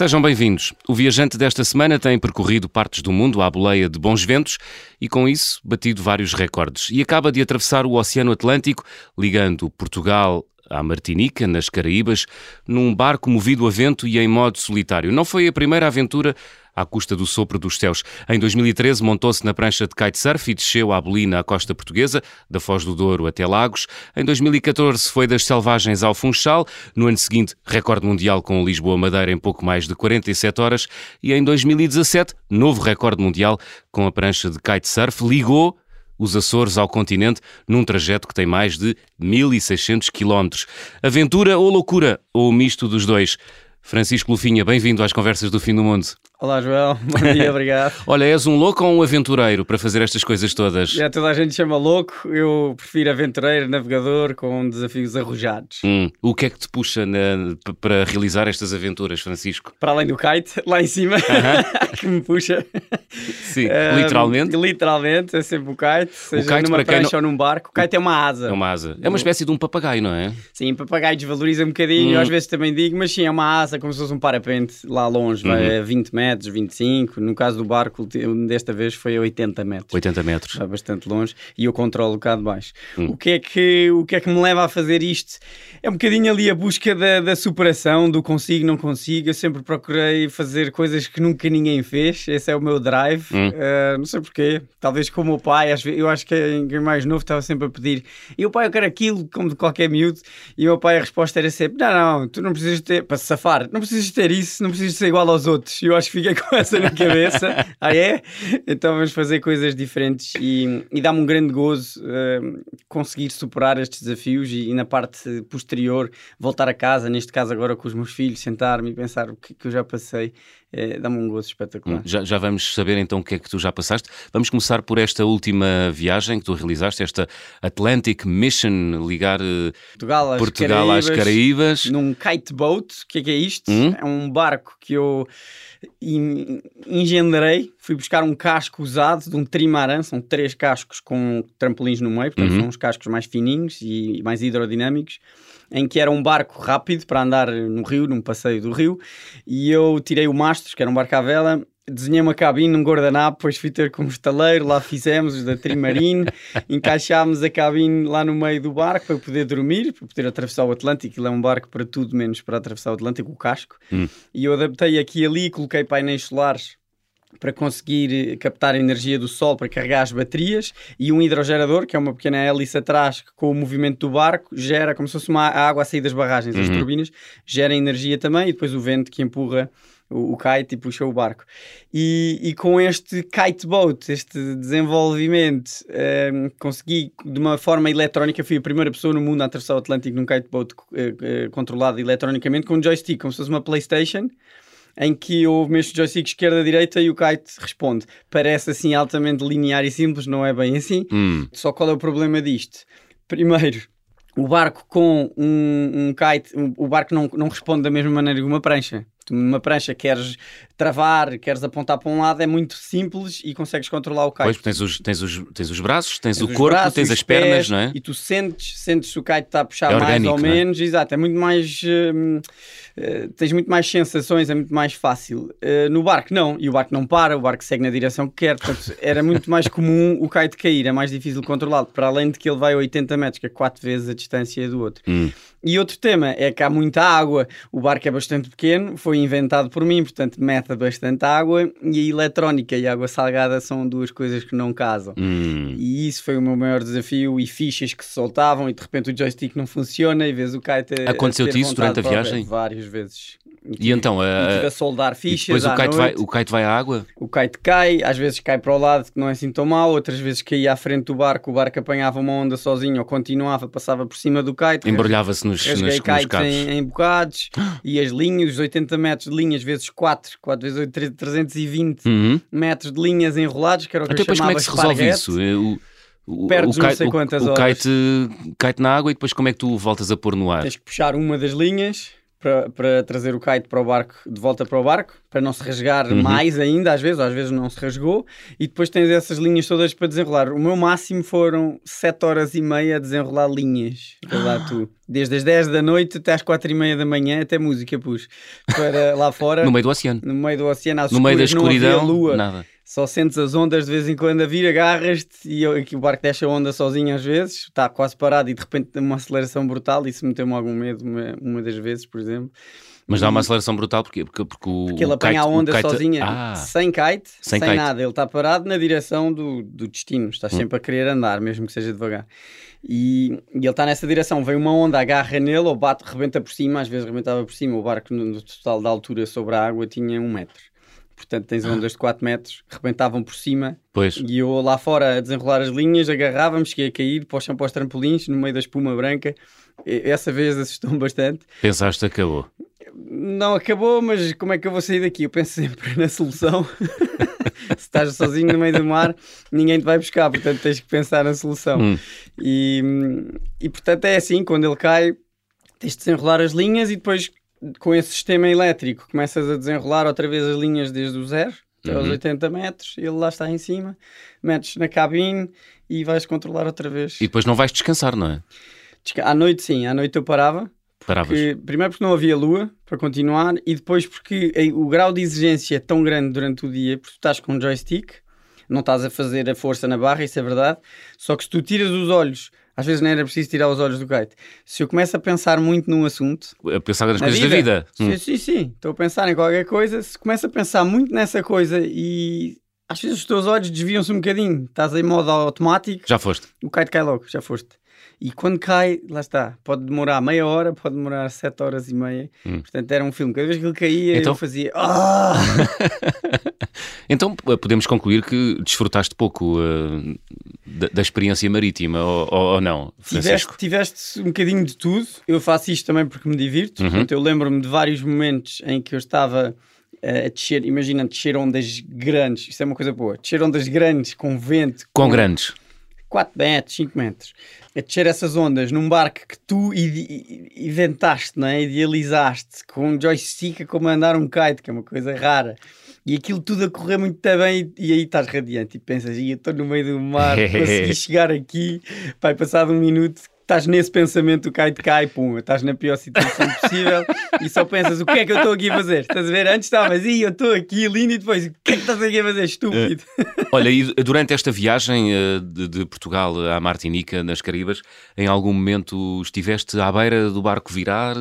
Sejam bem-vindos. O viajante desta semana tem percorrido partes do mundo à boleia de bons ventos e, com isso, batido vários recordes. E acaba de atravessar o Oceano Atlântico, ligando Portugal à Martinica, nas Caraíbas, num barco movido a vento e em modo solitário. Não foi a primeira aventura à custa do sopro dos céus. Em 2013 montou-se na prancha de kitesurf e desceu à Bolina, à costa portuguesa, da Foz do Douro até Lagos. Em 2014 foi das Selvagens ao Funchal. No ano seguinte, recorde mundial com Lisboa-Madeira em pouco mais de 47 horas. E em 2017, novo recorde mundial com a prancha de kitesurf. Ligou os Açores ao continente num trajeto que tem mais de 1600 quilómetros. Aventura ou loucura? Ou misto dos dois? Francisco Lufinha, bem-vindo às Conversas do Fim do Mundo. Olá, Joel. Bom dia, obrigado. Olha, és um louco ou um aventureiro para fazer estas coisas todas? É, toda a gente chama louco, eu prefiro aventureiro, navegador, com desafios arrojados. Hum. O que é que te puxa na, para realizar estas aventuras, Francisco? Para além do kite, lá em cima, uh -huh. que me puxa. Sim, um, literalmente? Literalmente, é sempre o kite, seja o kite, numa prancha não... ou num barco. O kite é uma asa. É uma asa. É uma espécie de um papagaio, não é? Sim, papagaio desvaloriza um bocadinho, hum. às vezes também digo, mas sim, é uma asa, como se fosse um parapente lá longe, uhum. vai a 20 metros, 25 no caso do barco, desta vez foi a 80 metros. 80 metros. Está bastante longe e eu controlo um bocado baixo. Hum. O, que é que, o que é que me leva a fazer isto? É um bocadinho ali a busca da, da superação, do consigo, não consigo. Eu sempre procurei fazer coisas que nunca ninguém fez. Esse é o meu drive. Hum. Uh, não sei porquê. Talvez com o meu pai, eu acho que em mais novo estava sempre a pedir. E o pai, eu quero aquilo, como de qualquer miúdo. E o meu pai, a resposta era sempre: não, não, tu não precisas ter, para se safar, não precisas ter isso, não precisas ser igual aos outros. E eu acho que fiquei com essa na cabeça. ah, é? Então vamos fazer coisas diferentes e, e dá-me um grande gozo uh, conseguir superar estes desafios e, e, na parte posterior voltar a casa, neste caso agora com os meus filhos, sentar-me e pensar o que, que eu já passei. É, dá-me um gozo espetacular. Já, já vamos saber então o que é que tu já passaste. Vamos começar por esta última viagem que tu realizaste, esta Atlantic Mission, ligar uh, Portugal, às, Portugal Caraíbas, às Caraíbas. Num kite boat, o que é que é isto? Hum? É um barco que eu engendrei, fui buscar um casco usado de um trimaran, são três cascos com trampolins no meio, portanto uhum. são uns cascos mais fininhos e mais hidrodinâmicos, em que era um barco rápido para andar no rio, num passeio do rio, e eu tirei o mastro, que era um barco à vela, desenhei uma cabine num guardanapo, depois fui ter com um estaleiro, lá fizemos os da Trimarine, encaixámos a cabine lá no meio do barco para poder dormir, para poder atravessar o Atlântico. Ele é um barco para tudo menos para atravessar o Atlântico, o casco. Hum. E eu adaptei aqui e ali, coloquei painéis solares para conseguir captar a energia do sol para carregar as baterias e um hidrogerador, que é uma pequena hélice atrás que com o movimento do barco gera como se fosse uma água a sair das barragens, uhum. as turbinas, gera energia também e depois o vento que empurra o, o kite e puxou o barco. E, e, com este kite boat, este desenvolvimento, um, ehm, consegui de uma forma eletrónica, fui a primeira pessoa no mundo a atravessar o Atlântico num kite boat uh, uh, controlado eletronicamente com um joystick, como se fosse uma Playstation em que eu mexo o joystick esquerda-direita e o kite responde. Parece assim altamente linear e simples, não é bem assim. Hum. Só qual é o problema disto? Primeiro, o barco com um, um kite, o barco não, não responde da mesma maneira que uma prancha. Tu numa prancha queres travar, queres apontar para um lado, é muito simples e consegues controlar o kite. Pois, tens os, tens os, tens os braços, tens, tens o corpo, braços, tens as pés, pernas, não é? E tu sentes, sentes se o kite está a puxar é mais ou é? menos, é? exato, é muito mais... Uh, uh, tens muito mais sensações, é muito mais fácil. Uh, no barco não, e o barco não para, o barco segue na direção que quer, portanto era muito mais comum o kite cair, é mais difícil controlá-lo, para além de que ele vai a 80 metros, que é 4 vezes a distância do outro. Hum. E outro tema é que há muita água, o barco é bastante pequeno, foi inventado por mim, portanto mete bastante água e a eletrónica e a água salgada são duas coisas que não casam. Hum. E isso foi o meu maior desafio e fichas que se soltavam e de repente o joystick não funciona e vês o kite Aconteceu-te isso durante a viagem? Várias vezes. E então, a, a soldar fichas. depois o kite, vai, o kite vai à água? O kite cai, às vezes cai para o lado, que não é assim tão mal, outras vezes caía à frente do barco, o barco apanhava uma onda sozinho ou continuava, passava por cima do kite. Embrulhava-se nos, nos, nos kites em, em bocados e as linhas, os 80 metros de linhas vezes 4, 4 vezes 8, 320 uhum. metros de linhas enrolados, que era o que Até depois como é que se resolve isso? O, o, Perdes o, kite, não sei quantas o, horas. O kite, kite na água e depois como é que tu voltas a pôr no ar? Tens que puxar uma das linhas para, para trazer o kite para o barco, de volta para o barco, para não se rasgar uhum. mais ainda, às vezes, ou às vezes não se rasgou, e depois tens essas linhas todas para desenrolar. O meu máximo foram 7 horas e meia a desenrolar linhas. Lá tu. Desde as 10 da noite até às 4 e meia da manhã, até música pus. Para lá fora. no meio do oceano. No meio do oceano, às No meio da escuridão, lua. nada só sentes as ondas de vez em quando a vir, agarras-te e aqui o barco deixa a onda sozinho às vezes, está quase parado e de repente tem uma aceleração brutal. Isso meteu-me algum medo uma, uma das vezes, por exemplo. Mas dá uma aceleração brutal porque, porque, porque, o, porque ele apanha kite, a onda kite... sozinha, ah, sem kite, sem, sem kite. nada. Ele está parado na direção do, do destino, está hum. sempre a querer andar, mesmo que seja devagar. E, e ele está nessa direção. Vem uma onda, agarra nele ou bate, rebenta por cima. Às vezes rebentava por cima. O barco, no total da altura sobre a água, tinha um metro portanto tens ondas de 4 metros, rebentavam por cima. Pois. E eu lá fora a desenrolar as linhas, agarrava-me, cheguei a cair para o chão, para os trampolins, no meio da espuma branca. E, essa vez assustou-me bastante. Pensaste acabou? Não acabou, mas como é que eu vou sair daqui? Eu penso sempre na solução. Se estás sozinho no meio do mar, ninguém te vai buscar, portanto tens que pensar na solução. Hum. E, e portanto é assim, quando ele cai, tens de desenrolar as linhas e depois com esse sistema elétrico começas a desenrolar outra vez as linhas desde o zero até aos 80 uhum. metros, ele lá está em cima, metes na cabine e vais controlar outra vez. E depois não vais descansar, não é? À noite sim, à noite eu parava. Porque, primeiro porque não havia lua para continuar e depois porque o grau de exigência é tão grande durante o dia, porque tu estás com um joystick, não estás a fazer a força na barra, isso é verdade, só que se tu tiras os olhos às vezes não era preciso tirar os olhos do kite. Se eu começo a pensar muito num assunto. A pensar nas na coisas vida, da vida. Sim, hum. sim, sim. Estou a pensar em qualquer coisa. Se começo a pensar muito nessa coisa e às vezes os teus olhos desviam-se um bocadinho. Estás em modo automático. Já foste. O kite cai logo, já foste. E quando cai, lá está, pode demorar meia hora, pode demorar sete horas e meia. Hum. Portanto, era um filme. Cada vez que ele caía, então... eu fazia. Ah! então podemos concluir que desfrutaste pouco uh, da, da, experiência marítima, ou, ou não? Tiveste, tiveste, um bocadinho de tudo. Eu faço isto também porque me divirto. Uhum. Portanto, eu lembro-me de vários momentos em que eu estava a descer, imagina descer ondas grandes, isso é uma coisa boa, descer ondas grandes com vento. Com, com grandes. 4 metros, 5 metros, a descer essas ondas num barco que tu inventaste, não é? idealizaste, com um joystick a comandar um kite, que é uma coisa rara. E aquilo tudo a correr muito bem e, e aí estás radiante e pensas, e estou no meio do mar, consegui chegar aqui, vai passar um minuto, estás nesse pensamento, cai de cai, pum, estás na pior situação possível e só pensas o que é que eu estou aqui a fazer? Estás a ver? Antes estavas, e eu estou aqui lindo e depois o que é que estás aqui a fazer? Estúpido. Uh, olha, e durante esta viagem uh, de, de, Portugal à Martinica, nas Caribas, em algum momento estiveste à beira do barco virar?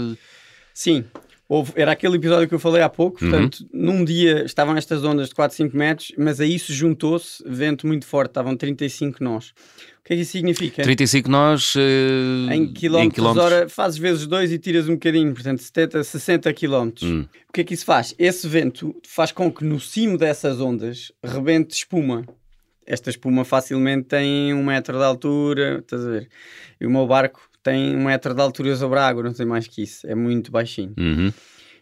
Sim. Houve, era aquele episódio que eu falei há pouco, uhum. portanto, uhum. num dia estavam estas ondas de 4, 5 metros, mas a isso juntou-se vento muito forte, estavam 35 nós que é que isso significa? 35 nós uh, em quilómetros, em hora fazes vezes 2 e tiras um bocadinho, portanto 70, 60 quilómetros. Hum. O que é que isso faz? Esse vento faz com que no cimo dessas ondas rebente espuma. Esta espuma facilmente tem um metro de altura, estás a ver? E o meu barco tem um metro de altura sobre a água, não tem mais que isso, é muito baixinho. Uhum.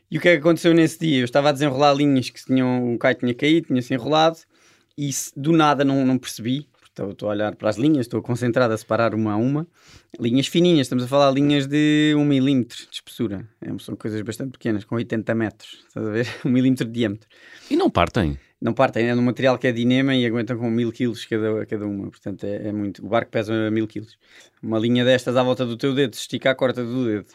E o que é que aconteceu nesse dia? Eu estava a desenrolar linhas que tinham, o kite tinha caído, tinha se enrolado e do nada não, não percebi Estou, estou, a olhar para as linhas, estou concentrado a separar uma a uma. Linhas fininhas, estamos a falar linhas de 1 um milímetro de espessura. É, são coisas bastante pequenas, com 80 metros, estás a ver? 1 um milímetro de diâmetro. E não partem? Não partem, é um material que é dinema e aguentam com 1000 quilos cada, cada uma. Portanto, é, é, muito. O barco pesa 1000 quilos. Uma linha destas à volta do teu dedo, se esticar, corta do dedo.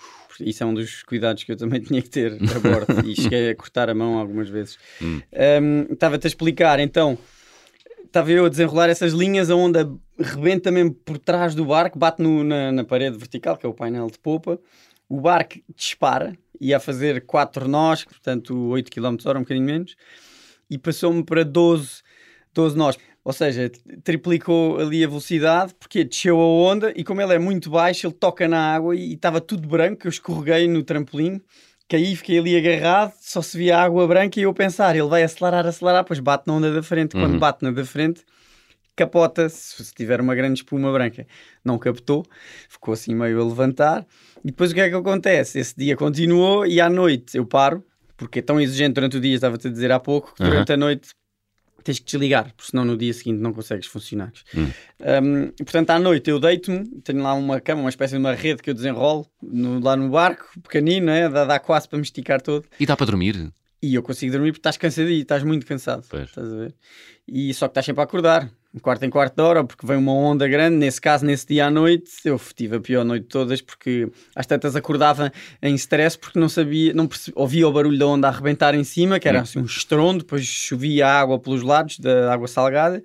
Isso é um dos cuidados que eu também tinha que ter a bordo. e cheguei a cortar a mão algumas vezes. Hum. Um, Estava-te a explicar, então estava eu a desenrolar essas linhas, a onda rebenta mesmo por trás do barco, bate no, na, na, parede vertical, que é o painel de popa, o barco dispara, ia a fazer 4 nós, portanto 8 km hora, um bocadinho menos, e passou-me para 12, 12 nós. Ou seja, triplicou ali a velocidade, porque desceu a onda e como ele é muito baixo, ele toca na água e estava tudo branco, eu escorreguei no trampolim caí, fiquei ali agarrado, só se via água branca e eu pensar, ele vai acelerar, acelerar, pois bate na onda da frente. Quando uhum. bate na da frente, capota se, se tiver uma grande espuma branca. Não captou, ficou assim meio a levantar. E depois o que é que acontece? Esse dia continuou e à noite eu paro, porque é tão exigente durante o dia, estava-te a dizer há pouco, que durante uhum. a noite tens que desligar, porque senão no dia seguinte não consegues funcionar. Hum. Um, portanto, à noite eu deito-me, tenho lá uma cama, uma espécie de uma rede que eu desenrolo no, lá no barco, pequenino, né? dá, dá quase para me esticar todo. E dá para dormir? E eu consigo dormir porque estás cansadinho, estás muito cansado. Pois. Estás a ver? E só que estás sempre a acordar um quarto em quarto de hora, porque vem uma onda grande. Nesse caso, nesse dia à noite, eu tive a pior noite de todas, porque às tantas acordava em stress, porque não sabia, não ouvia o barulho da onda a arrebentar em cima, que era hum. assim um estrondo, depois chovia água pelos lados, da água salgada,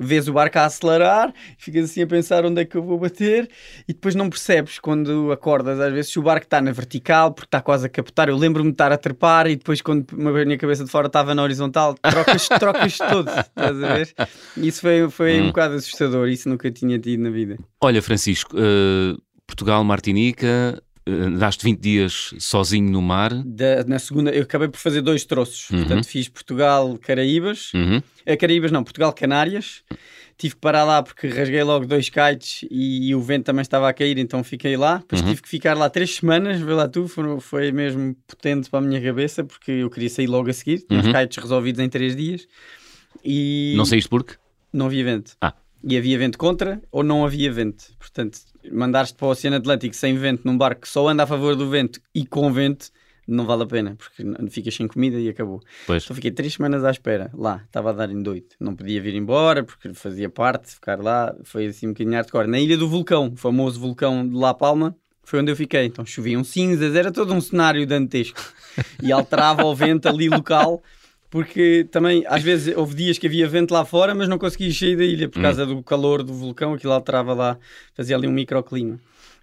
vês o barco a acelerar, ficas assim a pensar onde é que eu vou bater, e depois não percebes quando acordas, às vezes, se o barco está na vertical, porque está quase a captar. Eu lembro-me de estar a trepar, e depois, quando a minha cabeça de fora estava na horizontal, trocas, trocas todo, estás a ver? Isso foi foi hum. um bocado assustador, isso nunca tinha tido na vida. Olha, Francisco, uh, Portugal, Martinica, andaste 20 dias sozinho no mar. Da, na segunda, eu acabei por fazer dois troços. Uhum. Portanto, fiz Portugal, Caraíbas. Uhum. É, Caraíbas não, Portugal, Canárias. Tive que parar lá porque rasguei logo dois kites e, e o vento também estava a cair, então fiquei lá. Depois uhum. tive que ficar lá três semanas, vê lá tu, foi, foi mesmo potente para a minha cabeça porque eu queria sair logo a seguir. Tinha os uhum. kites resolvidos em três dias. E... Não saíste porque? não havia vento. Ah. E havia vento contra ou não havia vento. Portanto, mandaste para o Oceano Atlântico sem vento num barco que só anda a favor do vento e com vento, não vale a pena, porque ficas sem comida e acabou. Pois. Então fiquei três semanas à espera, lá, estava a dar em doido. Não podia vir embora, porque fazia parte, ficar lá, foi assim um bocadinho hardcore. Na Ilha do Vulcão, o famoso vulcão de La Palma, foi onde eu fiquei. Então choviam cinzas, era todo um cenário dantesco. E alterava o vento ali local porque também às vezes houve dias que havia vento lá fora, mas não conseguia sair da ilha por hum. causa do calor do vulcão, aquilo alterava lá, fazia ali um microclima.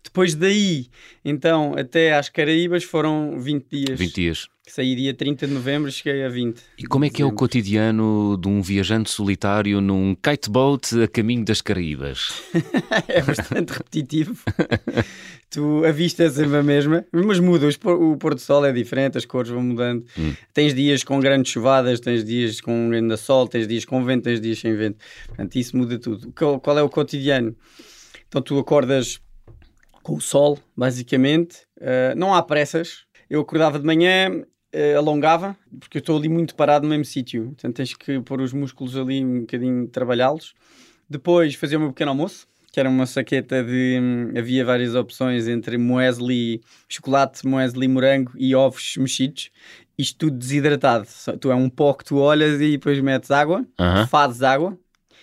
Depois daí, então, até às Caraíbas foram 20 dias. 20 dias. Saí dia 30 de novembro, cheguei a 20. E como é que é o cotidiano de um viajante solitário num kiteboat a caminho das Caraíbas? é bastante repetitivo. tu a vista é sempre a mesma, mas muda. O pôr do sol é diferente, as cores vão mudando. Hum. Tens dias com grandes chuvadas, tens dias com grande sol, tens dias com vento, tens dias sem vento. Portanto, isso muda tudo. Qual é o cotidiano? Então tu acordas com o sol, basicamente. Uh, não há pressas. Eu acordava de manhã, uh, alongava, porque eu estou ali muito parado no mesmo sítio. Portanto, tens que pôr os músculos ali um bocadinho, trabalhá-los. Depois fazia o meu pequeno almoço, que era uma saqueta de. Hum, havia várias opções entre muesli, chocolate, muesli morango e ovos mexidos. Isto tudo desidratado. Tu é um pó que tu olhas e depois metes água, uh -huh. fazes água,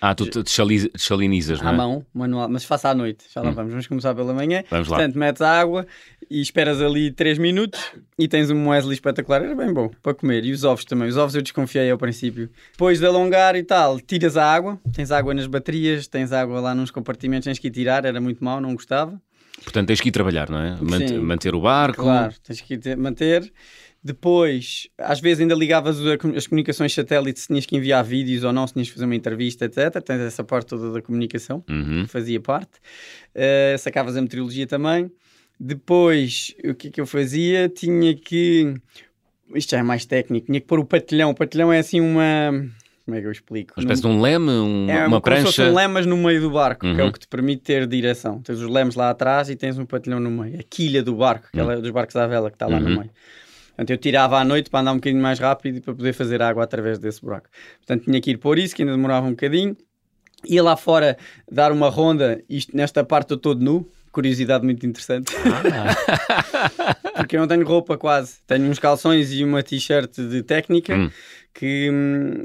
ah, tu desalinizas, não é? À mão, manual, mas faça à noite, já lá hum. vamos. Vamos começar pela manhã. Vamos lá. Portanto, metes a água e esperas ali 3 minutos e tens um muesli espetacular. Era bem bom para comer. E os ovos também. Os ovos eu desconfiei ao princípio. Depois de alongar e tal, tiras a água. Tens água nas baterias, tens água lá nos compartimentos, tens que ir tirar. Era muito mau, não gostava. Portanto, tens que ir trabalhar, não é? Sim. Manter o barco. Claro, tens que ir manter. Depois, às vezes ainda ligavas as comunicações satélites, se tinhas que enviar vídeos ou não, se tinhas que fazer uma entrevista, etc. Tens essa parte toda da comunicação, uhum. fazia parte. Uh, sacavas a meteorologia também. Depois, o que é que eu fazia? Tinha que. Isto já é mais técnico, tinha que pôr o patilhão. O patilhão é assim uma. Como é que eu explico? Uma espécie de um leme, um, é, uma prancha. Se um lemas no meio do barco, uhum. que é o uhum. que te permite ter direção. Tens os lemes lá atrás e tens um patilhão no meio. A quilha do barco, aquela uhum. dos barcos à vela que está lá no uhum. meio. Portanto, eu tirava à noite para andar um bocadinho mais rápido e para poder fazer água através desse buraco. Portanto, tinha que ir pôr isso, que ainda demorava um bocadinho. Ia lá fora dar uma ronda, isto, nesta parte eu estou de nu, curiosidade muito interessante. Ah. Porque eu não tenho roupa quase. Tenho uns calções e uma t-shirt de técnica. Hum que,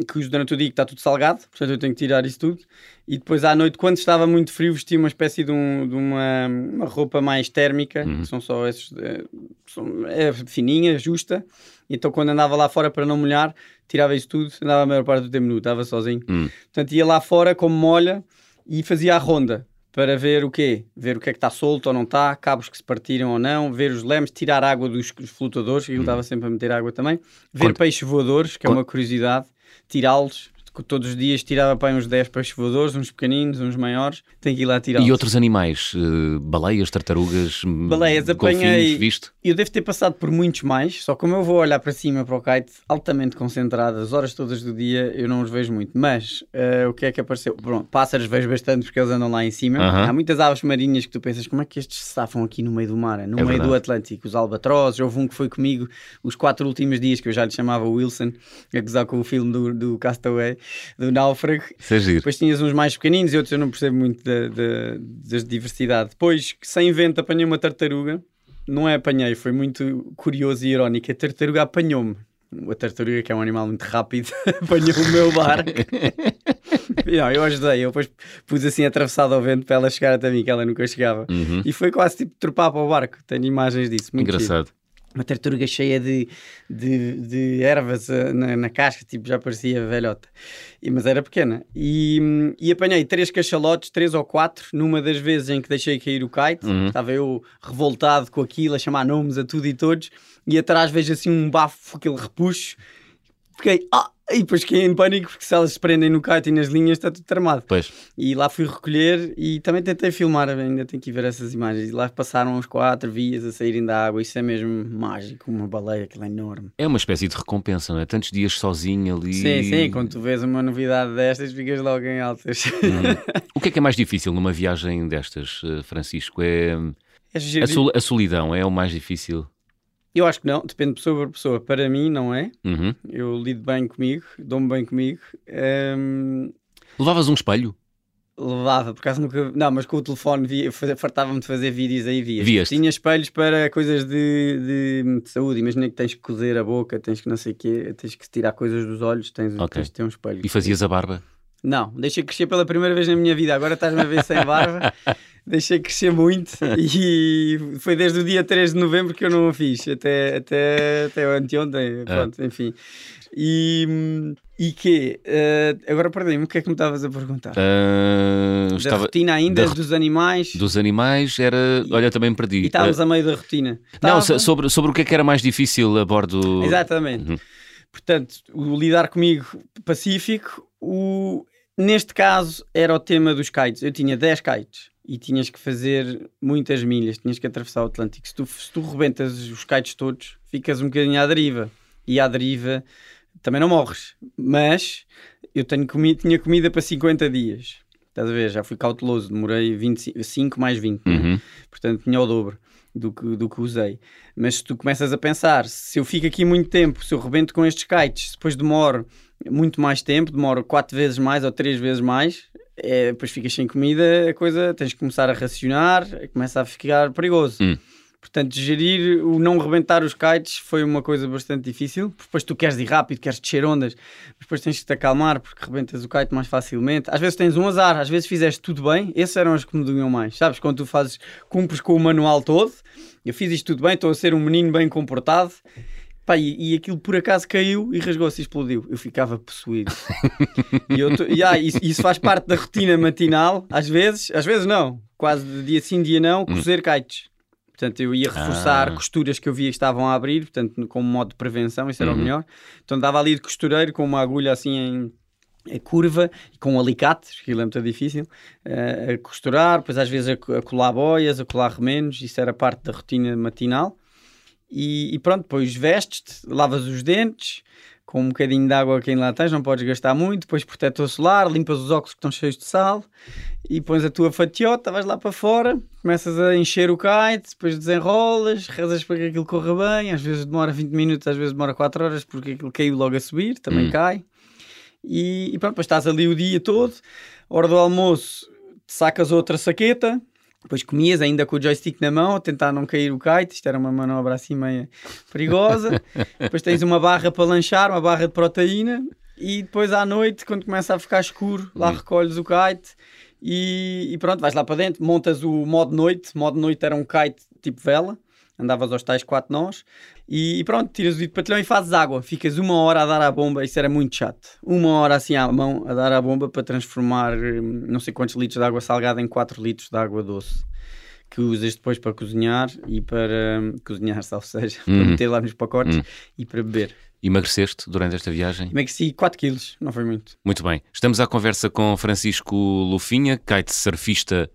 que uso durante o dia que está tudo salgado, portanto eu tenho que tirar isso tudo. E depois à noite, quando estava muito frio, vestia uma espécie de, um, de uma, uma, roupa mais térmica, uhum. que são só esses, é, são, é fininha, justa. Então quando andava lá fora para não molhar, tirava isso tudo, andava a maior parte do tempo nu, estava sozinho. Uhum. Portanto ia lá fora como molha e fazia a ronda para ver o quê? Ver o que é que está solto ou não está, cabos que se partiram ou não, ver os lemes, tirar água dos flutuadores, que ele estava hum. sempre a meter água também, ver peixes voadores, que é uma curiosidade, tirá-los, todos os dias tirava para uns 10 peixes voadores, uns pequeninos, uns maiores, tem que ir lá tirar. E outros animais? Uh, baleias, tartarugas, Baleias, apanhei. Visto? Eu devo ter passado por muitos mais, só como eu vou olhar para cima para o kite, altamente concentrado, as horas todas do dia, eu não os vejo muito. Mas uh, o que é que apareceu? Pronto, pássaros vejo bastante porque eles andam lá em cima. Uh -huh. Há muitas aves marinhas que tu pensas, como é que estes se safam aqui no meio do mar, no é meio verdade. do Atlântico? Os albatrozes, houve um que foi comigo os quatro últimos dias, que eu já lhe chamava Wilson, a gozar com o filme do, do Castaway do náufrago. Isso é. Depois tinhas uns mais pequeninos e outros eu não percebo muito da, da, da diversidade. Depois, sem vento, apanhei uma tartaruga. Não é apanhei, foi muito curioso e irónico. A tartaruga apanhou-me. A tartaruga, que é um animal muito rápido, apanhou o meu barco. não, eu ajudei, eu depois pus assim atravessado ao vento para ela chegar até mim, que ela nunca chegava. Uhum. E foi quase tipo trepar para o barco. Tenho imagens disso. Muito. Engraçado. Uma tartaruga cheia de, de, de ervas eh, na, na casca, tipo, já parecia velhota. E, mas era pequena. E, e apanhei três cachalotes, três ou quatro, numa das vezes em que deixei cair o kite. Uhum. Estava eu revoltado com aquilo, a chamar nomes a tudo e todos. E atrás vejo assim um bafo, aquele repuxo. Fiquei, ah! E depois fiquei em pânico porque se elas se prendem no kite e nas linhas está tudo tramado. Pois. E lá fui recolher e também tentei filmar, ainda tenho que ver essas imagens. E lá passaram uns quatro vias a saírem da água, isso é mesmo mágico, uma baleia, aquilo é enorme. É uma espécie de recompensa, não é? Tantos dias sozinho ali. Sim, sim, quando tu vês uma novidade destas, ficas logo em altas. Uhum. O que é que é mais difícil numa viagem destas, eh, Francisco? É É a, sol- a solidão, é o mais difícil. Eu acho que não, depende de pessoa para pessoa. Para mim, não é. Uhum. Eu lido bem comigo, dou-me bem comigo. Hum, Levavas um espelho? levava, por acaso nunca. Não, mas com o telefone via, fartava-me de fazer vídeos aí vias. Vias-te? Tinha espelhos para coisas de, de, de saúde. Imagina que tens que cozer a boca, tens que não sei o quê, tens que tirar coisas dos olhos, tens, Ok. tens de ter um espelho. E fazias a barba? Não, deixei crescer pela primeira vez na minha vida. Agora estás-me a ver sem barba. deixei crescer muito e foi desde o dia 3 de novembro que eu não o fiz, até, até, até anteontem. Pronto, enfim. E, e que? agora perdi-me, o que é que me estavas a perguntar? Ah, da estava rotina ainda, da- dos animais. dos animais, era. Olha, também perdi. E estávamos a meio da rotina. Não, so- sobre, sobre o que é que era mais difícil a bordo. Exatamente. Uhum. Portanto, o lidar comigo pacífico, o... neste caso era o tema dos kites. Eu tinha 10 kites e tinhas que fazer muitas milhas, tinhas que atravessar o Atlântico. Se tu, se tu rebentas os kites todos, ficas um bocadinho à deriva. E à deriva também não morres. Mas eu tenho comi tinha comida para 50 dias. Estás a ver? Já fui cauteloso, demorei 25 mais 20. não é? Uhum. portanto tinha o dobro do que, do que usei. Mas se tu começas a pensar, se eu fico aqui muito tempo, se eu rebento com estes kites, depois demoro muito mais tempo, demoro quatro vezes mais ou três vezes mais, é, depois ficas sem comida, a coisa tens que começar a racionar, começa a ficar perigoso. Hum. Portanto, gerir o não rebentar os kites foi uma coisa bastante difícil. Depois tu queres ir rápido, queres descer ondas, depois tens que te acalmar porque rebentas o kite mais facilmente. Às vezes tens um azar, às vezes fizeste tudo bem. Esses eram os que me doíam mais. Sabes, quando tu fazes, cumpres com o manual todo, eu fiz isto tudo bem, estou a ser um menino bem comportado. Pá, e, e aquilo por acaso caiu e rasgou-se e explodiu. Eu ficava possuído. e eu tô- e, ah, isso, isso faz parte da rotina matinal, às vezes, às vezes não, quase de dia sim, dia não, cozer kites. Portanto, eu ia reforçar Ah. costuras que eu via que estavam a abrir, portanto, como modo de prevenção, isso era Uhum. o melhor. Então, dava ali de costureiro com uma agulha assim em, curva e com um alicate, aquilo é muito difícil, eh, a costurar, depois às vezes a, co- a colar boias, a colar remenos, isso era parte da rotina matinal. E, e pronto, depois vestes-te, lavas os dentes, com um bocadinho de água quem lá tens, não podes gastar muito, depois protetor solar, limpas os óculos que estão cheios de sal e pões a tua fatiota, vais lá para fora, começas a encher o kite, depois desenrolas, rezas para que aquilo corra bem, às vezes demora 20 minutos, às vezes demora 4 horas porque aquilo caiu logo a subir, também Hum. cai. E, e pronto, depois estás ali o dia todo, hora do almoço, sacas outra saqueta, depois comias ainda com o joystick na mão, a tentar não cair o kite, isto era uma manobra assim meio perigosa. depois tens uma barra para lanchar, uma barra de proteína, e depois à noite, quando começa a ficar escuro, lá Hum. recolhes o kite e, e pronto, vais lá para dentro, montas o modo noite. Modo noite era um kite tipo vela, andavas aos tais quatro nós, e, e pronto, tiras o dito patilhão e fazes água. Ficas uma hora a dar à bomba, isso era muito chato. Uma hora assim à mão a dar à bomba para transformar hum, não sei quantos litros de água salgada em 4 litros de água doce. Que usas depois para cozinhar e para hum, cozinhar, salvo seja, para Uhum. meter lá nos pacotes Uhum. e para beber. Emagreceste durante esta viagem? Emagreci 4 quilos, não foi muito. Muito bem. Estamos à conversa com Francisco Lufinha, kitesurfista,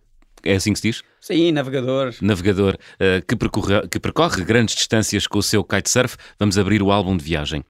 é assim que se diz? Sim, navegador. Navegador eh, que, percorre, que percorre grandes distâncias com o seu kitesurf. Vamos abrir o álbum de viagem.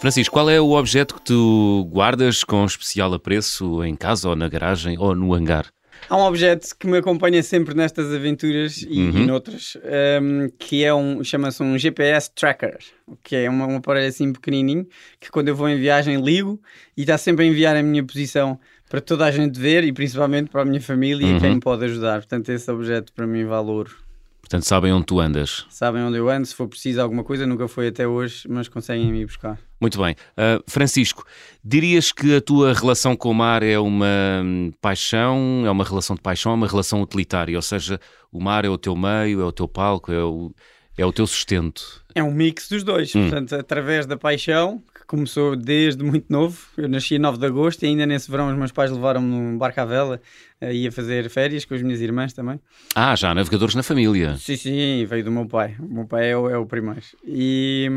Francisco, qual é o objeto que tu guardas com especial apreço em casa ou na garagem ou no hangar? Há um objeto que me acompanha sempre nestas aventuras e, uhum. e noutras, um, que é um, chama-se um GPS tracker, que é uma, um aparelho assim pequenininho, que quando eu vou em viagem ligo e está sempre a enviar a minha posição para toda a gente ver e principalmente para a minha família uhum. e quem me pode ajudar. Portanto, esse objeto para mim vale ouro. Portanto, sabem onde tu andas. Sabem onde eu ando, se for preciso alguma coisa, nunca foi até hoje, mas conseguem me buscar. Muito bem. Uh, Francisco, dirias que a tua relação com o mar é uma hum, paixão, é uma relação de paixão, é uma relação utilitária? Ou seja, o mar é o teu meio, é o teu palco, é o, é o teu sustento? É um mix dos dois. Hum. Portanto, através da paixão, que começou desde muito novo, eu nasci em 9 de agosto e ainda nesse verão os meus pais levaram-me num barco à vela ia fazer férias com as minhas irmãs também. Ah, já navegadores na família. Sim, sim, veio do meu pai. O meu pai é o, é o primeiro. E,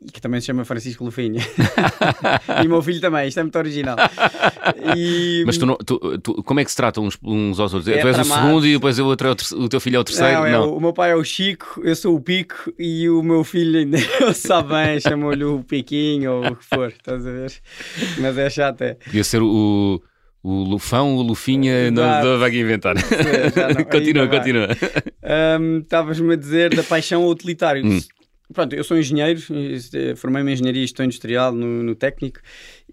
e, que também se chama Francisco Lufinha. e o meu filho também, isto é muito original. E... Mas tu, não, tu, tu, como é que se tratam uns, uns aos outros? É tu és o segundo e depois o, outro é o, teu filho é o terceiro? Não, é O, o, meu pai é o Chico, eu sou o Pico e o meu filho ainda eu sabe bem, chamou-lhe o Piquinho ou o que for, estás a ver? Mas é chato, é. Podia ser o o Lufão, o Lufinha, não, não vai inventar. Não, continua, continua. Estavas-me um, a dizer da paixão utilitário. Hum. Pronto, eu sou engenheiro, formei-me em engenharia e gestão industrial no, no técnico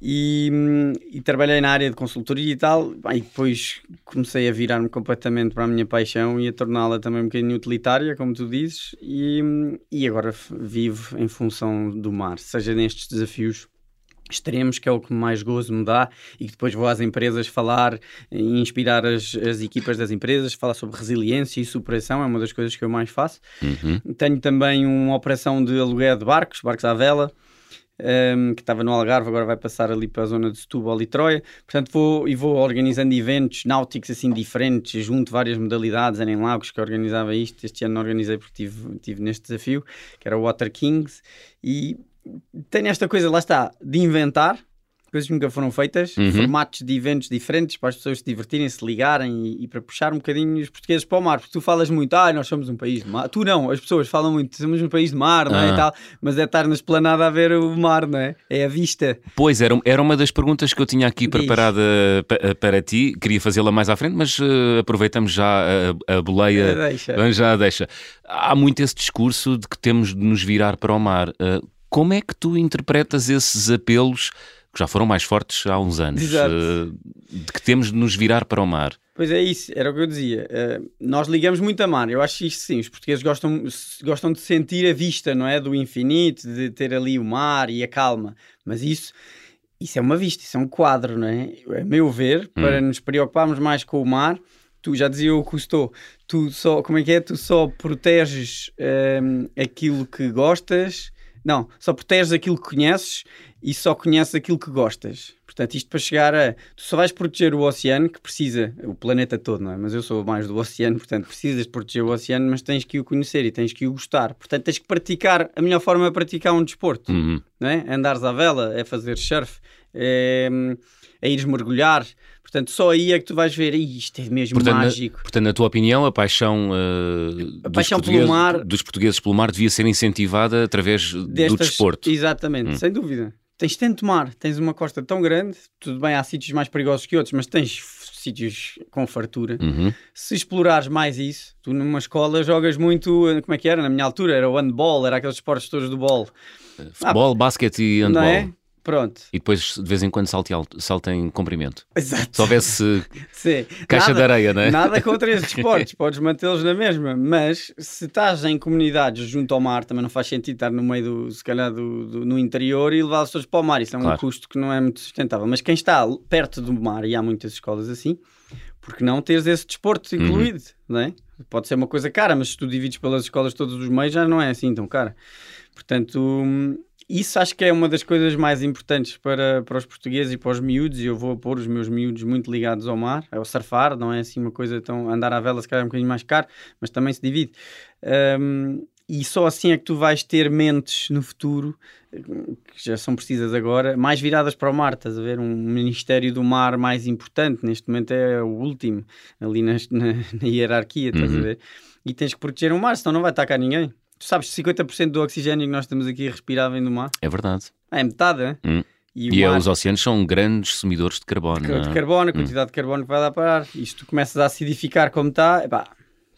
e, e, trabalhei na área de consultoria e tal. E depois comecei a virar-me completamente para a minha paixão e a torná-la também um bocadinho utilitária, como tu dizes. E, e agora vivo em função do mar, seja nestes desafios extremos, que é o que mais gozo me dá, e que depois vou às empresas falar e inspirar as, as equipas das empresas, falar sobre resiliência e superação, é uma das coisas que eu mais faço. Uhum. Tenho também uma operação de aluguer de barcos, barcos à vela, um, que estava no Algarve, agora vai passar ali para a zona de Setúbal e Troia. Portanto, vou e vou organizando eventos náuticos assim diferentes, junto várias modalidades. Era em Lagos que organizava isto. Este ano não organizei porque tive, tive neste desafio, que era o Water Kings. E tem esta coisa, lá está, de inventar coisas que nunca foram feitas, uhum. formatos de eventos diferentes para as pessoas se divertirem, se ligarem e, e, para puxar um bocadinho os portugueses para o mar, porque tu falas muito, ah, nós somos um país de mar. Tu não, as pessoas falam muito, somos um país de mar, não é? E tal, mas é estar na esplanada a ver o mar, não é? É a vista. Pois, era, era uma das perguntas que eu tinha aqui Diz. preparada para, para ti, queria fazê-la mais à frente, mas uh, aproveitamos já a, a boleia. Deixa. Já deixa. Há muito esse discurso de que temos de nos virar para o mar. Uh, como é que tu interpretas esses apelos que já foram mais fortes há uns anos. Eh, de que temos de nos virar para o mar? Pois é isso, era o que eu dizia. Uh, nós ligamos muito a mar. Eu acho isto sim, os portugueses gostam, gostam de sentir a vista, não é? Do infinito, de ter ali o mar e a calma. Mas isso, isso é uma vista, isso é um quadro, não é? A meu ver, para hum. nos preocuparmos mais com o mar, tu já dizia o Cousteau, tu só, como é que é? Tu só proteges um, eh, aquilo que gostas não, só proteges aquilo que conheces e só conheces aquilo que gostas. Portanto, isto para chegar a. Tu só vais proteger o oceano, que precisa, o planeta todo, não é? Mas eu sou mais do oceano, portanto, precisas de proteger o oceano, mas tens que o conhecer e tens que o gostar. Portanto, tens que praticar. A melhor forma é praticar um desporto, uhum. não é? Andares à vela, é fazer surf, é, é ires mergulhar. Portanto, só aí é que tu vais ver, isto é mesmo portanto, mágico. Na, portanto, na tua opinião, a paixão, uh, a paixão pelo mar, dos portugueses pelo mar devia ser incentivada através Destas, do desporto. Exatamente, hum. sem dúvida. Tens tanto mar, tens uma costa tão grande, tudo bem, há sítios mais perigosos que outros, mas tens sítios com fartura. Uhum. Se explorares mais isso, tu numa escola jogas muito, como é que era? Na minha altura era o handball, era aqueles esportes todos do ball. Futebol, ah, basquete e handball. Não é? Pronto. E depois de vez em quando salte, salta em comprimento. Exato. Se houvesse caixa nada, de areia, não é? Nada contra esses esportes, podes mantê-los na mesma, mas se estás em comunidades junto ao mar, também não faz sentido estar no meio do, se calhar, do, do no interior e levar as pessoas para o mar. Isso é um claro. custo que não é muito sustentável. Mas quem está perto do mar, e há muitas escolas assim, porque não teres esse desporto uhum. incluído, uhum. não é? Pode ser uma coisa cara, mas se tu divides pelas escolas todos os meios, já não é assim tão cara. Portanto isso acho que é uma das coisas mais importantes para, para os portugueses e para os miúdos, e eu vou pôr os meus miúdos muito ligados ao mar, ao surfar, não é assim uma coisa tão. andar à vela se calhar é um bocadinho mais caro, mas também se divide. Um, e só assim é que tu vais ter mentes no futuro, que já são precisas agora, mais viradas para o mar. Estás a ver? Um Ministério do Mar mais importante, neste momento é o último, ali na, na, na hierarquia, estás uhum. a ver? E tens que proteger o mar, senão não vai atacar ninguém. Tu sabes, 50% do oxigênio que nós estamos aqui a respirar vem do mar. É verdade. Ah, é metade, é? Hum. E, e mar... os oceanos são grandes sumidores de carbono. De, de carbono, a hum. quantidade hum. de carbono que vai dar para ar. Isto tu começas a acidificar como está, epá,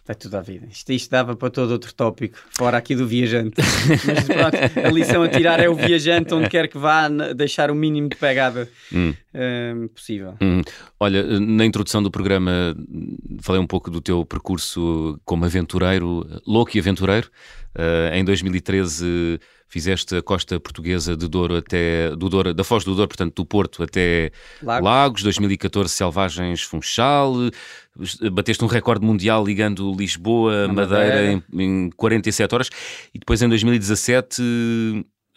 Está tudo à vida. Isto, isto dava para todo outro tópico, fora aqui do viajante. Mas pronto, a lição a tirar é o viajante, onde quer que vá, deixar o mínimo de pegada hum. uh, possível. Hum. Olha, na introdução do programa falei um pouco do teu percurso como aventureiro, louco e aventureiro. Uh, em 2013 fizeste a costa portuguesa de Douro até do Douro, da Foz do Douro, portanto do Porto até Lagos, Lagos 2014 Selvagens Funchal, bateste um recorde mundial ligando Lisboa, Madeira, Madeira em, em 47 horas e depois em 2017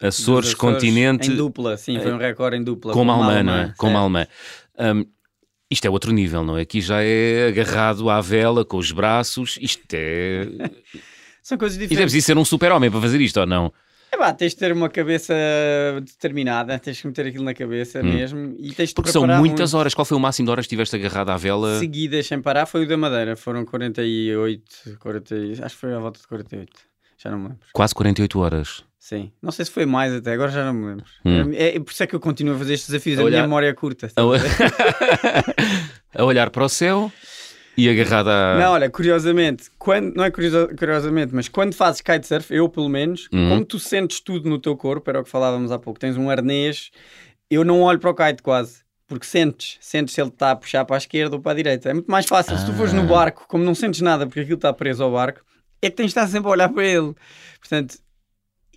Açores, Açores Continente em dupla, sim, foi um recorde em dupla com, com uma alemã, não é? Com uma alemã. Um, isto é outro nível, não é? Aqui já é agarrado à vela com os braços. Isto é. São coisas diferentes. E deve ser um super-homem para fazer isto ou não? É pá, tens de ter uma cabeça determinada, tens que meter aquilo na cabeça hum. mesmo e tens de Porque são muitas muito... horas. Qual foi o máximo de horas que estiveste agarrado à vela? Seguidas sem parar foi o da Madeira, foram 48, 40, acho que foi à volta de 48, já não me lembro. Quase 48 horas. Sim, não sei se foi mais até, agora já não me lembro. Hum. É, é, por isso é que eu continuo a fazer estes desafios, a, a olhar... minha memória é curta. A... a olhar para o céu e agarrada a... Não, olha, curiosamente, quando, não é curiosamente, mas quando fazes kitesurf, eu pelo menos, uhum. como tu sentes tudo no teu corpo, era o que falávamos há pouco, tens um arnês, eu não olho para o kite quase. Porque sentes, sentes se ele está a puxar para a esquerda ou para a direita. É muito mais fácil. Ah. Se tu fores no ah. barco, como não sentes nada porque aquilo está preso ao barco, é que tens de estar sempre a olhar para ele. Portanto,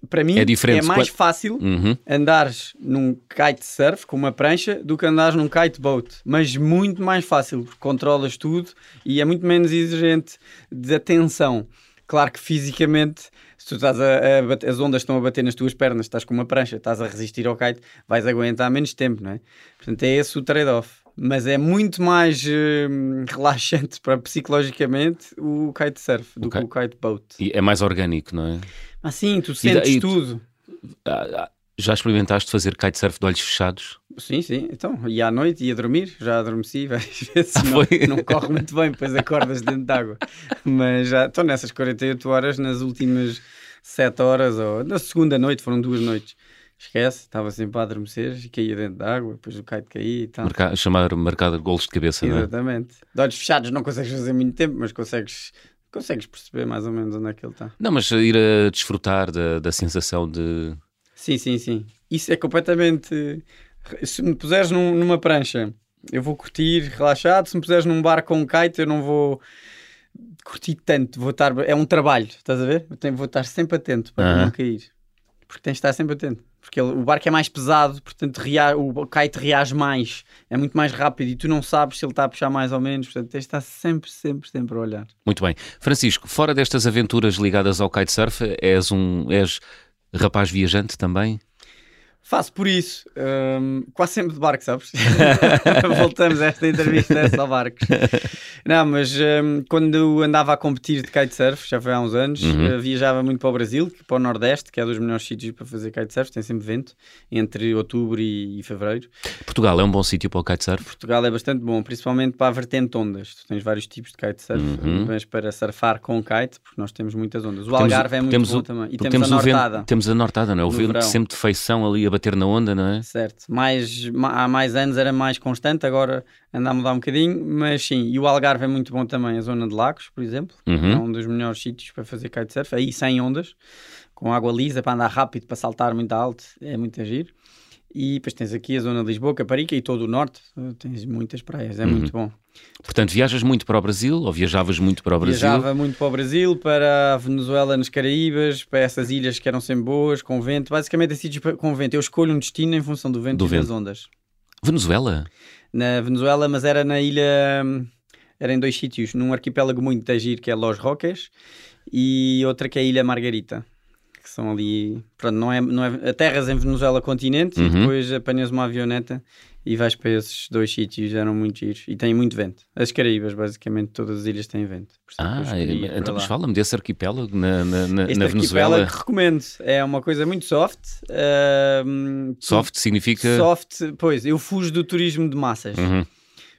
para mim é, é mais fácil uhum. andares num kitesurf com uma prancha do que andares num kiteboat, mas muito mais fácil, porque controlas tudo e é muito menos exigente de atenção. Claro que fisicamente, se tu estás a, a, as ondas estão a bater nas tuas pernas, estás com uma prancha, estás a resistir ao kite, vais aguentar menos tempo, não é? Portanto, é esse o trade-off. Mas é muito mais uh, relaxante para psicologicamente o kitesurf do okay. que o kiteboat. E é mais orgânico, não é? Assim, tu sentes e, tudo. Ah, ah, já experimentaste fazer kitesurf de olhos fechados? Sim, sim. Então, ia à noite, ia dormir, já adormeci várias vezes. Ah, não, não, corre muito bem, depois acordas dentro de água. Mas já estou nessas 48 horas, nas últimas 7 horas, ou na segunda noite, foram duas noites. Esquece, estava sempre a adormecer e caía dentro da água, depois o kite caía e tal. Marca, chamar marcar golos de cabeça, Exatamente. não é? De olhos fechados não consegues fazer muito tempo, mas consegues Consegues perceber mais ou menos onde é que ele está. Não, mas ir a desfrutar da, da sensação de. Sim, sim, sim. Isso é completamente. Se me puseres num, numa prancha, eu vou curtir relaxado. Se me puseres num bar com um kite, eu não vou curtir tanto. Vou estar... É um trabalho, estás a ver? Eu tenho, vou estar sempre atento para uh -huh. não cair. Porque tens de estar sempre atento porque ele, o barco é mais pesado, portanto rea, o kite reage mais, é muito mais rápido e tu não sabes se ele está a puxar mais ou menos, portanto tens de estar sempre, sempre, sempre a olhar. Muito bem. Francisco, fora destas aventuras ligadas ao kitesurf, és um és rapaz viajante também? Faço por isso, um, quase sempre de barco, sabes? Voltamos a esta entrevista, é só barcos. Não, mas um, quando andava a competir de kitesurf, já foi há uns anos, uhum. uh, viajava muito para o Brasil, para o Nordeste, que é dos melhores sítios para fazer kitesurf, tem sempre vento, entre outubro e, e fevereiro. Portugal é um bom sítio para o kitesurf? Portugal é bastante bom, principalmente para a vertente ondas. Tu tens vários tipos de kitesurf, uhum. mas para surfar com kite, porque nós temos muitas ondas. O Algarve é muito bom o, também. E temos, temos, a nortada. Vento, temos a nortada, não é? O vento sempre de feição ali a bater na onda, não é? Certo. Mais, há mais anos era mais constante, agora anda a mudar um bocadinho, mas sim. E o Algarve é muito bom também, a zona de lagos, por exemplo. Uhum. É um dos melhores sítios para fazer kitesurf. Aí sem ondas, com água lisa, para andar rápido, para saltar muito alto, é muito agir. E depois tens aqui a zona de Lisboa, Caparica e todo o norte, tens muitas praias, é uhum. muito bom. Portanto, viajas muito para o Brasil ou viajavas muito para o Brasil? Viajava muito para o Brasil, para a Venezuela, nas Caraíbas, para essas ilhas que eram sempre boas, com vento. Basicamente, é sítios com vento. Eu escolho um destino em função do vento do e vento. das ondas. Venezuela? Na Venezuela, mas era na ilha. Era em dois sítios. Num arquipélago muito agir, que é Los Roques, e outra que é a Ilha Margarita que são ali. Pronto, não é, não é, a terras em Venezuela continente uhum. e depois apanhas uma avioneta e vais para esses dois sítios, eram muito giros e têm muito vento. As Caraíbas, basicamente, todas as ilhas têm vento. Ah, então mas fala-me desse arquipélago na, na, na, este na Venezuela. que recomendo, é uma coisa muito soft. Uh, soft significa. Soft, pois, eu fujo do turismo de massas. Uhum.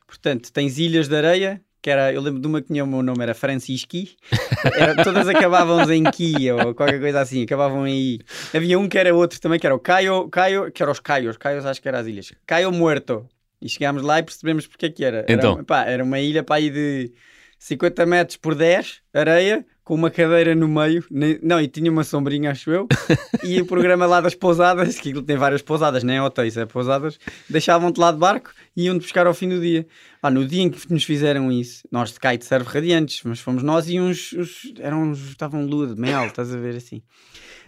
Portanto, tens ilhas de areia que era, eu lembro de uma que tinha o meu nome, era Francisqui, era, todas acabavam em Ki ou qualquer coisa assim, acabavam em I. Havia um que era outro também, que era o Caio, Caio que era os Caios, Caios acho que era as ilhas, Caio Muerto. E chegámos lá e percebemos porque é que era. Então. Era, pá, era uma ilha para aí de 50 metros por 10, areia, com uma cadeira no meio, não, e tinha uma sombrinha, acho eu, e o programa lá das pousadas, que aquilo tem várias pousadas, nem é hotéis, é pousadas, deixavam-te lá de barco e iam-te buscar ao fim do dia. Ah, no dia em que nos fizeram isso, nós de kitesurf radiantes, mas fomos nós e uns, uns eram uns, estavam lua de mel, estás a ver assim.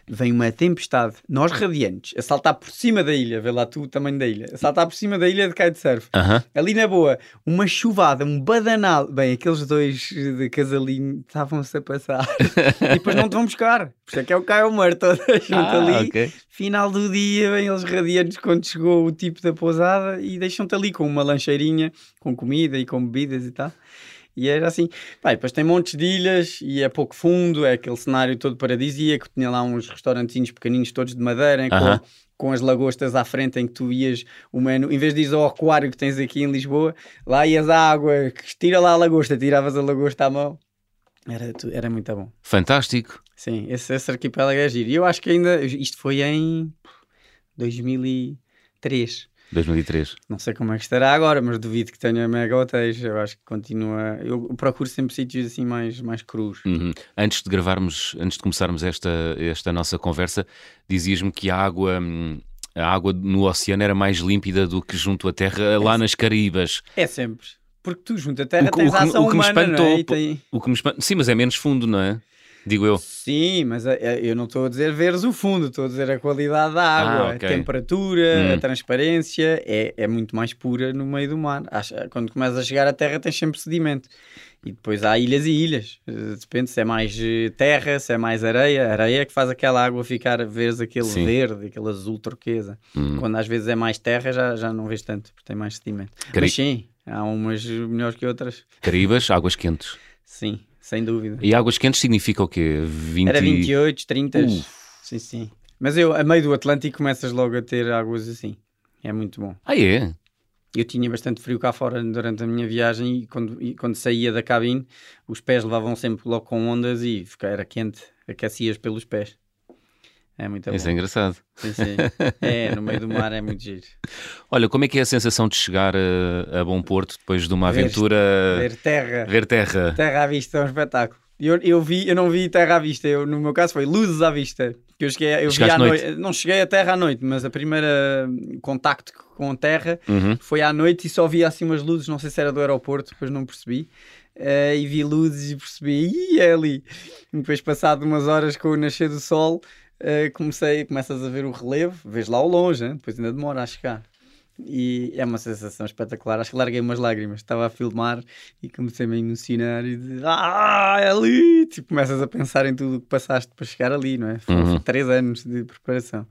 Vem uma tempestade, nós radiantes, a saltar por cima da ilha, vê lá tu o tamanho da ilha, a saltar por cima da ilha de kitesurf. Aham. Ali na boa, uma chuvada, um badanal. Bem, aqueles dois de casalinho estavam-se a passar. e depois não te vão buscar. Por isso é que é o Caio Morto. Deixam-te Ah, ali. ok. Final do dia, vêm eles radiantes quando chegou o tipo da pousada e deixam-te ali com uma lancheirinha, com comida e com bebidas e tal. E era assim. Pá, depois tem montes de ilhas e é pouco fundo, é aquele cenário todo paradisíaco. Tinha lá uns restaurantinhos pequeninos, todos de madeira, com, Aham. com as lagostas à frente em que tu ias o menu, em vez de ir ao aquário que tens aqui em Lisboa, lá ias à água, que tira lá a lagosta, tiravas a lagosta à mão. Era, era muito bom. Fantástico. Sim, esse, esse arquipélago é giro. E eu acho que ainda, isto foi em 2003. 2003. Não sei como é que estará agora, mas duvido que tenha mega hotéis. Eu acho que continua. Eu procuro sempre sítios assim mais, mais crus. Uhum. Antes de gravarmos, antes de começarmos esta, esta nossa conversa, dizias-me que a água, hum, a água no oceano era mais límpida do que junto à terra lá nas Caraíbas. É sempre. Porque tu junto à terra O que- tens o que- ação o que me humana, não é? espantou, E tem- O que me espanta- Sim, mas é menos fundo, não é? Digo eu. Sim, mas é- é- eu não estou a dizer veres o fundo, estou a dizer a qualidade da água, Ah, ok. a temperatura, Hum. a transparência é, é muito mais pura no meio do mar. Acho- quando começas a chegar à terra tens sempre sedimento. E depois há ilhas e ilhas. Eh, Depende se é mais eh, terra, se é mais areia. A areia é que faz aquela água ficar, vês aquele Sim. verde, aquele azul turquesa. Hum. Quando às vezes é mais terra já, já não vês tanto, porque tem mais sedimento. Cari- Mas sim, há umas melhores que outras. Caraíbas, águas quentes. Sim, sem dúvida. E águas quentes significa o quê? 20... Era 28, 30. Uh. Sim, sim. Mas eu, a meio do Atlântico, começas logo a ter águas assim. É muito bom. Ah, é? Eu tinha bastante frio cá fora durante a minha viagem e quando, e quando saía da cabine, os pés levavam sempre logo com ondas e era quente, aquecias pelos pés. É muito bom. Isso é engraçado. Sim, sim. É, no meio do mar é muito giro. Olha, como é que é a sensação de chegar a, a Bom Porto depois de uma Ver- aventura... Ver terra. Ver terra. Terra à vista é um espetáculo. Eu, eu vi, eu não vi terra à vista, eu, no meu caso foi luzes à vista. Que eu cheguei, eu vi à noite? noite. Não cheguei a terra à noite, mas a primeira hum, contacto com a terra Uhum. foi à noite e só vi assim umas luzes, não sei se era do aeroporto, depois não percebi. Eh, e vi luzes e percebi, Ih, é ali. E depois, passado umas horas com o nascer do sol, eh, comecei, começas a ver o relevo, vês lá ao longe, hein? depois ainda demora a chegar. E é uma sensação espetacular. Acho que larguei umas lágrimas. Estava a filmar e comecei-me a emocionar e de, ah, é ali! Tipo, começas a pensar em tudo o que passaste para chegar ali, não é? Foram Uhum. três anos de preparação.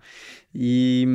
E,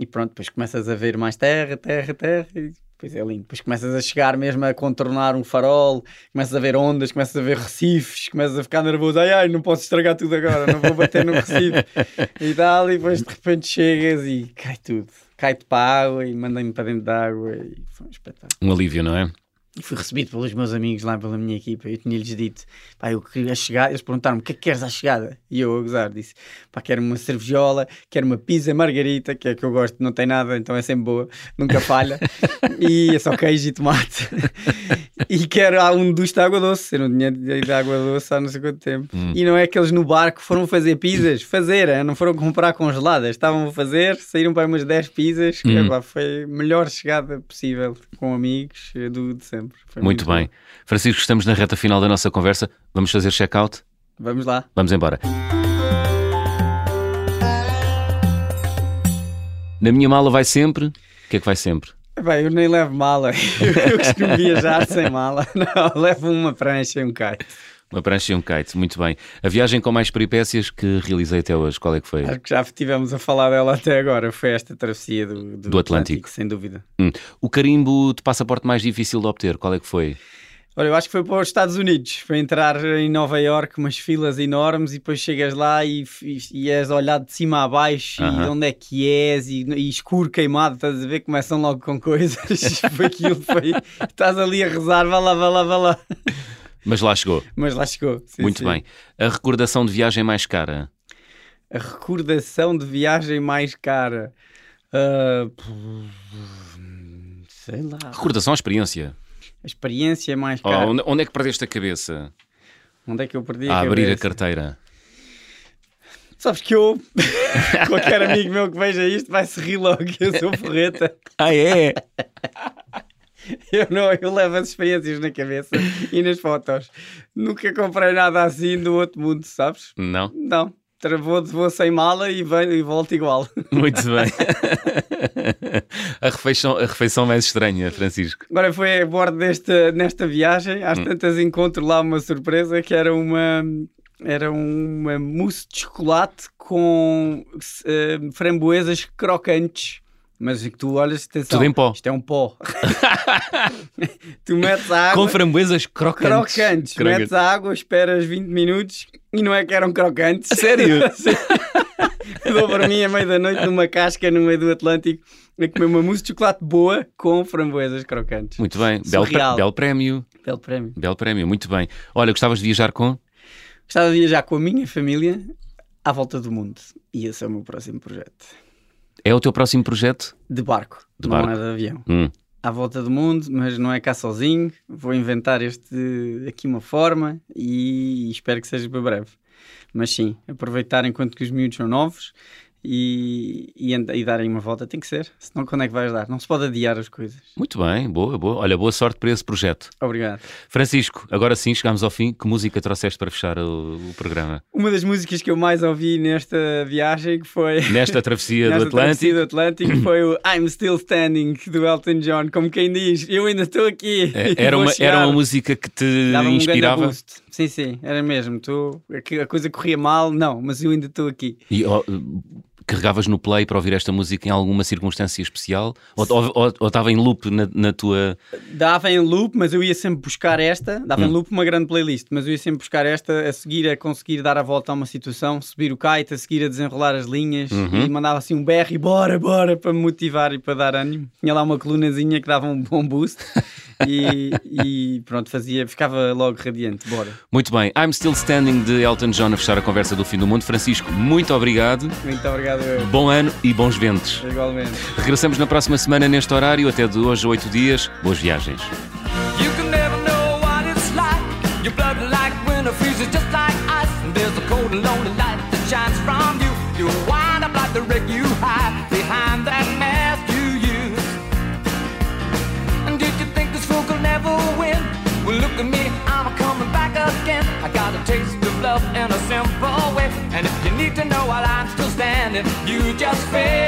e pronto, depois começas a ver mais terra, terra, terra. E depois é lindo. Depois começas a chegar mesmo a contornar um farol, começas a ver ondas, começas a ver recifes, começas a ficar nervoso. Ai, ai, não posso estragar tudo agora, não vou bater no recife e tal. E depois de repente chegas e cai tudo. Cai-te para a água e mandem-me para dentro da água. E foi um espetáculo. Um alívio, não é? E fui recebido pelos meus amigos lá, pela minha equipa. Eu tinha-lhes dito, pá, eu queria chegar. Eles perguntaram-me, o que é que queres à chegada? E eu, a gozar, disse, pá, quero uma cervejola, quero uma pizza margarita, que é que eu gosto, não tem nada, então é sempre boa, nunca falha. e é só queijo e tomate. e quero ah, um duche de água doce. Eu não tinha de água doce há não sei quanto tempo. E não é que eles no barco foram fazer pizzas, fazer, eh, não foram comprar congeladas, estavam a fazer, saíram para umas 10 pizzas, que, Hum. pá, foi a melhor chegada possível com amigos eh, do de sempre. Foi Muito, bom. bem. Francisco, estamos na reta final da nossa conversa. Vamos fazer check-out? Vamos lá. Vamos embora. Na minha mala vai sempre. O que é que vai sempre? Bem, eu nem levo mala. Eu costumo viajar sem mala. Não, levo uma prancha e um kite. Uma prancha e um kite. Muito bem. A viagem com mais peripécias que realizei até hoje, qual é que foi? Acho que já tivemos a falar dela até agora. Foi esta travessia do, Do Atlântico. sem dúvida. Hum. O carimbo de passaporte mais difícil de obter, qual é que foi? Olha, eu acho que foi para os Estados Unidos, para entrar em Nova York, umas filas enormes, e depois chegas lá e, e, e és olhado de cima a baixo, e onde é que és, e, e escuro, queimado, estás a ver? Começam logo com coisas. foi aquilo, foi. Estás ali a rezar, vá lá, vá lá, vá lá. Mas lá chegou. Mas lá chegou. sim, Muito sim. bem. A recordação de viagem mais cara? A recordação de viagem mais cara. Ah, sei lá. Recordação à experiência. A experiência mais Oh, cara. onde, onde é que perdeste a cabeça? Onde é que eu perdi A a abrir a carteira. Sabes que eu, qualquer amigo meu que veja isto vai se rir logo eu sou forreta. Ah, é? Eu não, eu levo as experiências na cabeça e nas fotos. Nunca comprei nada assim do outro mundo, sabes? Não? Não. Tra- Vou, sem mala e, venho, e volto igual. Muito bem. a, refeição, a refeição mais estranha, Francisco. Agora foi a bordo desta, nesta viagem, às tantas encontro lá uma surpresa que era uma era uma mousse de chocolate com eh, framboesas crocantes. Mas que tu olhas, atenção, Tudo em pó. isto é um pó. tu metes a água, Com framboesas crocantes. crocantes, metes a água, esperas 20 minutos e não é que eram crocantes. A sério? Dou para mim à meia da noite numa casca no meio do Atlântico a comer uma mousse de chocolate boa com framboesas crocantes. Muito bem. Belo, Surreal. belo prémio. Belo prémio. Belo prémio. Muito bem. Olha, gostavas de viajar com? Gostava de viajar com a minha família à volta do mundo. E esse é o meu próximo projeto. É o teu próximo projeto? De barco, De não barco. é de avião. Hum. À volta do mundo, mas não é cá sozinho. Vou inventar este aqui uma forma e espero que seja para breve. Mas sim, aproveitar enquanto que os miúdos são novos e, e, e darem uma volta. Tem que ser, senão quando é que vais dar? Não se pode adiar as coisas. Muito bem. Boa, boa. Olha, boa sorte para esse projeto. Obrigado. Francisco, agora sim, chegamos ao fim. Que música trouxeste para fechar o, o programa? Uma das músicas que eu mais ouvi nesta viagem que foi. Nesta travessia do Nesta travessia Atlântico. do Atlântico foi o I'm Still Standing do Elton John, como quem diz, eu ainda estou aqui. É, Era uma, chegar. era uma música que te um grande inspirava. boost. Sim, sim, era mesmo. Tô... a coisa corria mal, não, mas eu ainda estou aqui. E ó, carregavas no play para ouvir esta música em alguma circunstância especial? Ou, ou, ou- ou estava em loop na, na tua. Dava em loop, mas eu ia sempre buscar esta. Dava Hum. em loop uma grande playlist, mas eu ia sempre buscar esta a seguir, a conseguir dar a volta a uma situação, subir o kite, a seguir a desenrolar as linhas Uhum. e mandava assim um berro e bora, bora, para me motivar e para dar ânimo. Tinha lá uma colunazinha que dava um bom boost e, e pronto, fazia, ficava logo radiante. Bora. Muito bem, I'm Still Standing de Elton John a fechar a conversa do fim do mundo. Francisco, muito obrigado. Muito obrigado, eu. Bom ano e bons ventos. Igualmente. Regressamos na próxima semana neste horário. Até de hoje oito dias. Boas viagens. Still standing, you just fade